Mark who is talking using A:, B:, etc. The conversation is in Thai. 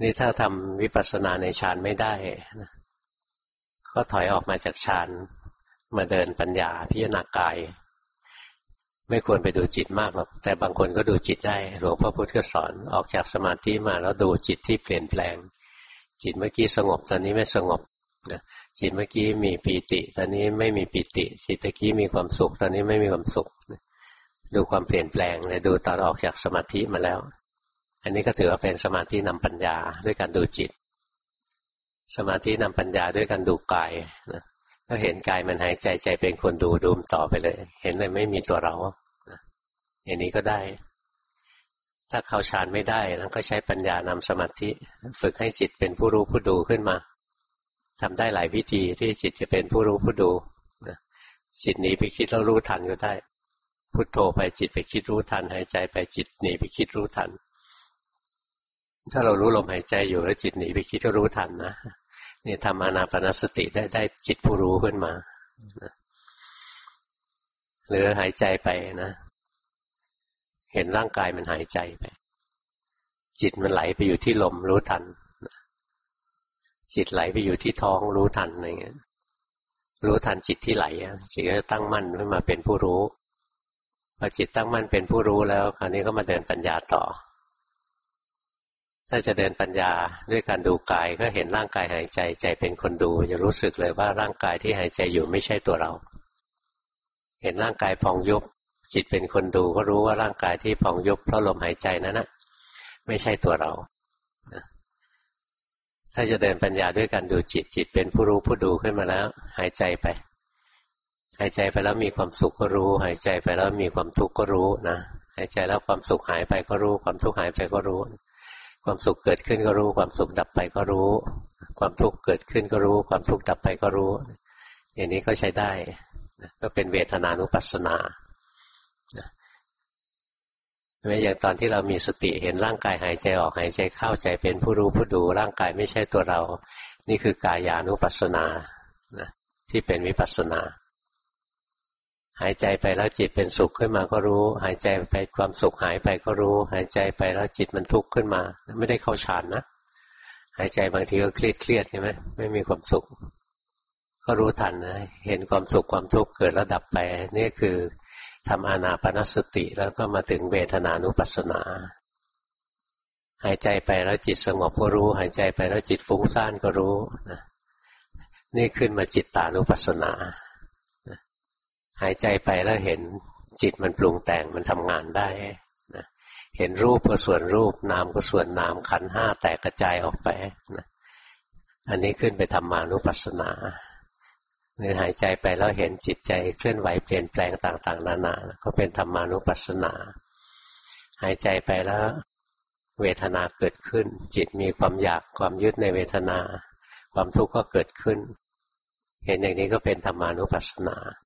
A: นี่ถ้าทำวิปัสสนาในฌานไม่ได้นะก็ถอยออกมาจากฌานมาเดินปัญญาพิจารณากาย ไม่ควรไปดูจิตมากหรอกแต่บางคนก็ดูจิตได้หลวงพ่อพุธก็สอนออกจากสมาธิมาแล้วดูจิตที่เปลี่ยนแปลง จิตเมื่อกี้สงบตอนนี้ไม่สงบนะจิตเมื่อกี้มีปีติ ตอนนี้ไม่มีปีติ จิตเมื่อกี้มีความสุข ตอนนี้ไม่มีความสุข ดูความเปลี่ยนแปลงเลยดูตอนออกจากสมาธิมาแล้ว อันนี้ก็ถือว่าเป็นสมาธินำปัญญาด้วยการดูจิต สมาธินำปัญญาด้วยการดูกายนะก็เห็นกายมันหายใจใจเป็นคนดูดูมต่อไปเลย เห็นเลยไม่มีตัวเราอย่างนี้ก็ได้ ถ้าเข้าฌานไม่ได้แล้วก็ใช้ปัญญานำสมาธิ ฝึกให้จิตเป็นผู้รู้ผู้ดูขึ้นมาทำได้หลายวิธีที่จิตจะเป็นผู้รู้ผู้ดูจิตหนีไปคิดแล้วรู้ทันก็ได้ พุโทโธไปจิตไปคิดรู้ทันหายใจไปจิตหนีไปคิดรู้ทัน ถ้าเรารู้ลมหายใจอยู่แล้วจิตหนีไปคิดก็รู้ทันนะนี่ทำอานาปนสติได้ได้จิตผู้รู้ขึ้นมาหรือหายใจไปนะเห็นร่างกายมันหายใจไป จิตมันไหลไปอยู่ที่ลมรู้ทันจิตไหลไปอยู่ที่ท้องรู้ทันอะไรเงี้ย รู้ทันจิตที่ไหลจิตก็ตั้งมั่นขึ้นมาเป็นผู้รู้พอจิตตั้งมั่นเป็นผู้รู้แล้วคราวนี้ก็มาเดินปัญญาต่อ ถ้าจะเดินปัญญาด้วยการดูกายก็เห็นร่างกายหายใจใจเป็นคนดูจะรู้สึกเลยว่าร่างกายที่หายใจอยู่ไม่ใช่ตัวเรา เห็นร่างกายพองยุบจิตเป็นคนดูก็รู้ว่าร่างกายที่พองยุบเพราะลมหายใจนั้นนะไม่ใช่ตัวเรา ถ้าจะเดินปัญญาด้วยการดูจิตจิตเป็นผู้รู้ผู้ดูขึ้นมาแล้ว หายใจไป หายใจไปแล้วมีความสุขก็รู้ หายใจไปแล้วมีความทุกข์ก็รู้นะหายใจแล้วความสุขหายไปก็รู้ ความทุกข์หายไปก็รู้ ความสุขเกิดขึ้นก็รู้ ความสุขดับไปก็รู้ ความทุกข์เกิดขึ้นก็รู้ ความทุกข์ดับไปก็รู้ อย่างนี้ก็ใช้ได้ก็เป็นเวทนานุปัสสนาไม่อย่างตอนที่เรามีสติเห็นร่างกายหายใจออกหายใจเข้าใจเป็นผู้รู้ผู้ดูร่างกายไม่ใช่ตัวเรา นี่คือกายานุปัสสนาที่เป็นวิปัสสนา หายใจไปแล้วจิตเป็นสุขขึ้นมาก็รู้ หายใจไปความสุขหายไปก็รู้ หายใจไปแล้วจิตมันทุกข์ขึ้นมา ไม่ได้เข้าฌานนะ หายใจบางทีก็เครียดเครียดใช่ไหมไม่มีความสุข ก็รู้ทันนะ เห็นความสุขความทุกข์เกิดแล้วดับไป นี่คือทำอานาปนสติแล้วก็มาถึงเวทนานุปัสสนา หายใจไปแล้วจิตสงบก็รู้ หายใจไปแล้วจิตฟุ้งซ่านก็รู้นะนี่ขึ้นมาจิตตานุปัสสนา หายใจไปแล้วเห็นจิตมันปรุงแต่งมันทำงานได้นะเห็นรูปก็ส่วนรูป นามก็ส่วนนามขันห้าแตกกระจายออกไปนะอันนี้ขึ้นไปทำมานุปัสสนาหรือหายใจไปแล้วเห็นจิตใจเคลื่อนไหวเปลี่ยนแปลงต่างๆ นานา ก็เป็นธรรมานุปัสสนา หายใจไปแล้วเวทนาเกิดขึ้น จิตมีความอยากความยึดในเวทนา ความทุกข์ก็เกิดขึ้น เห็นอย่างนี้ก็เป็นธรรมานุปัสสนา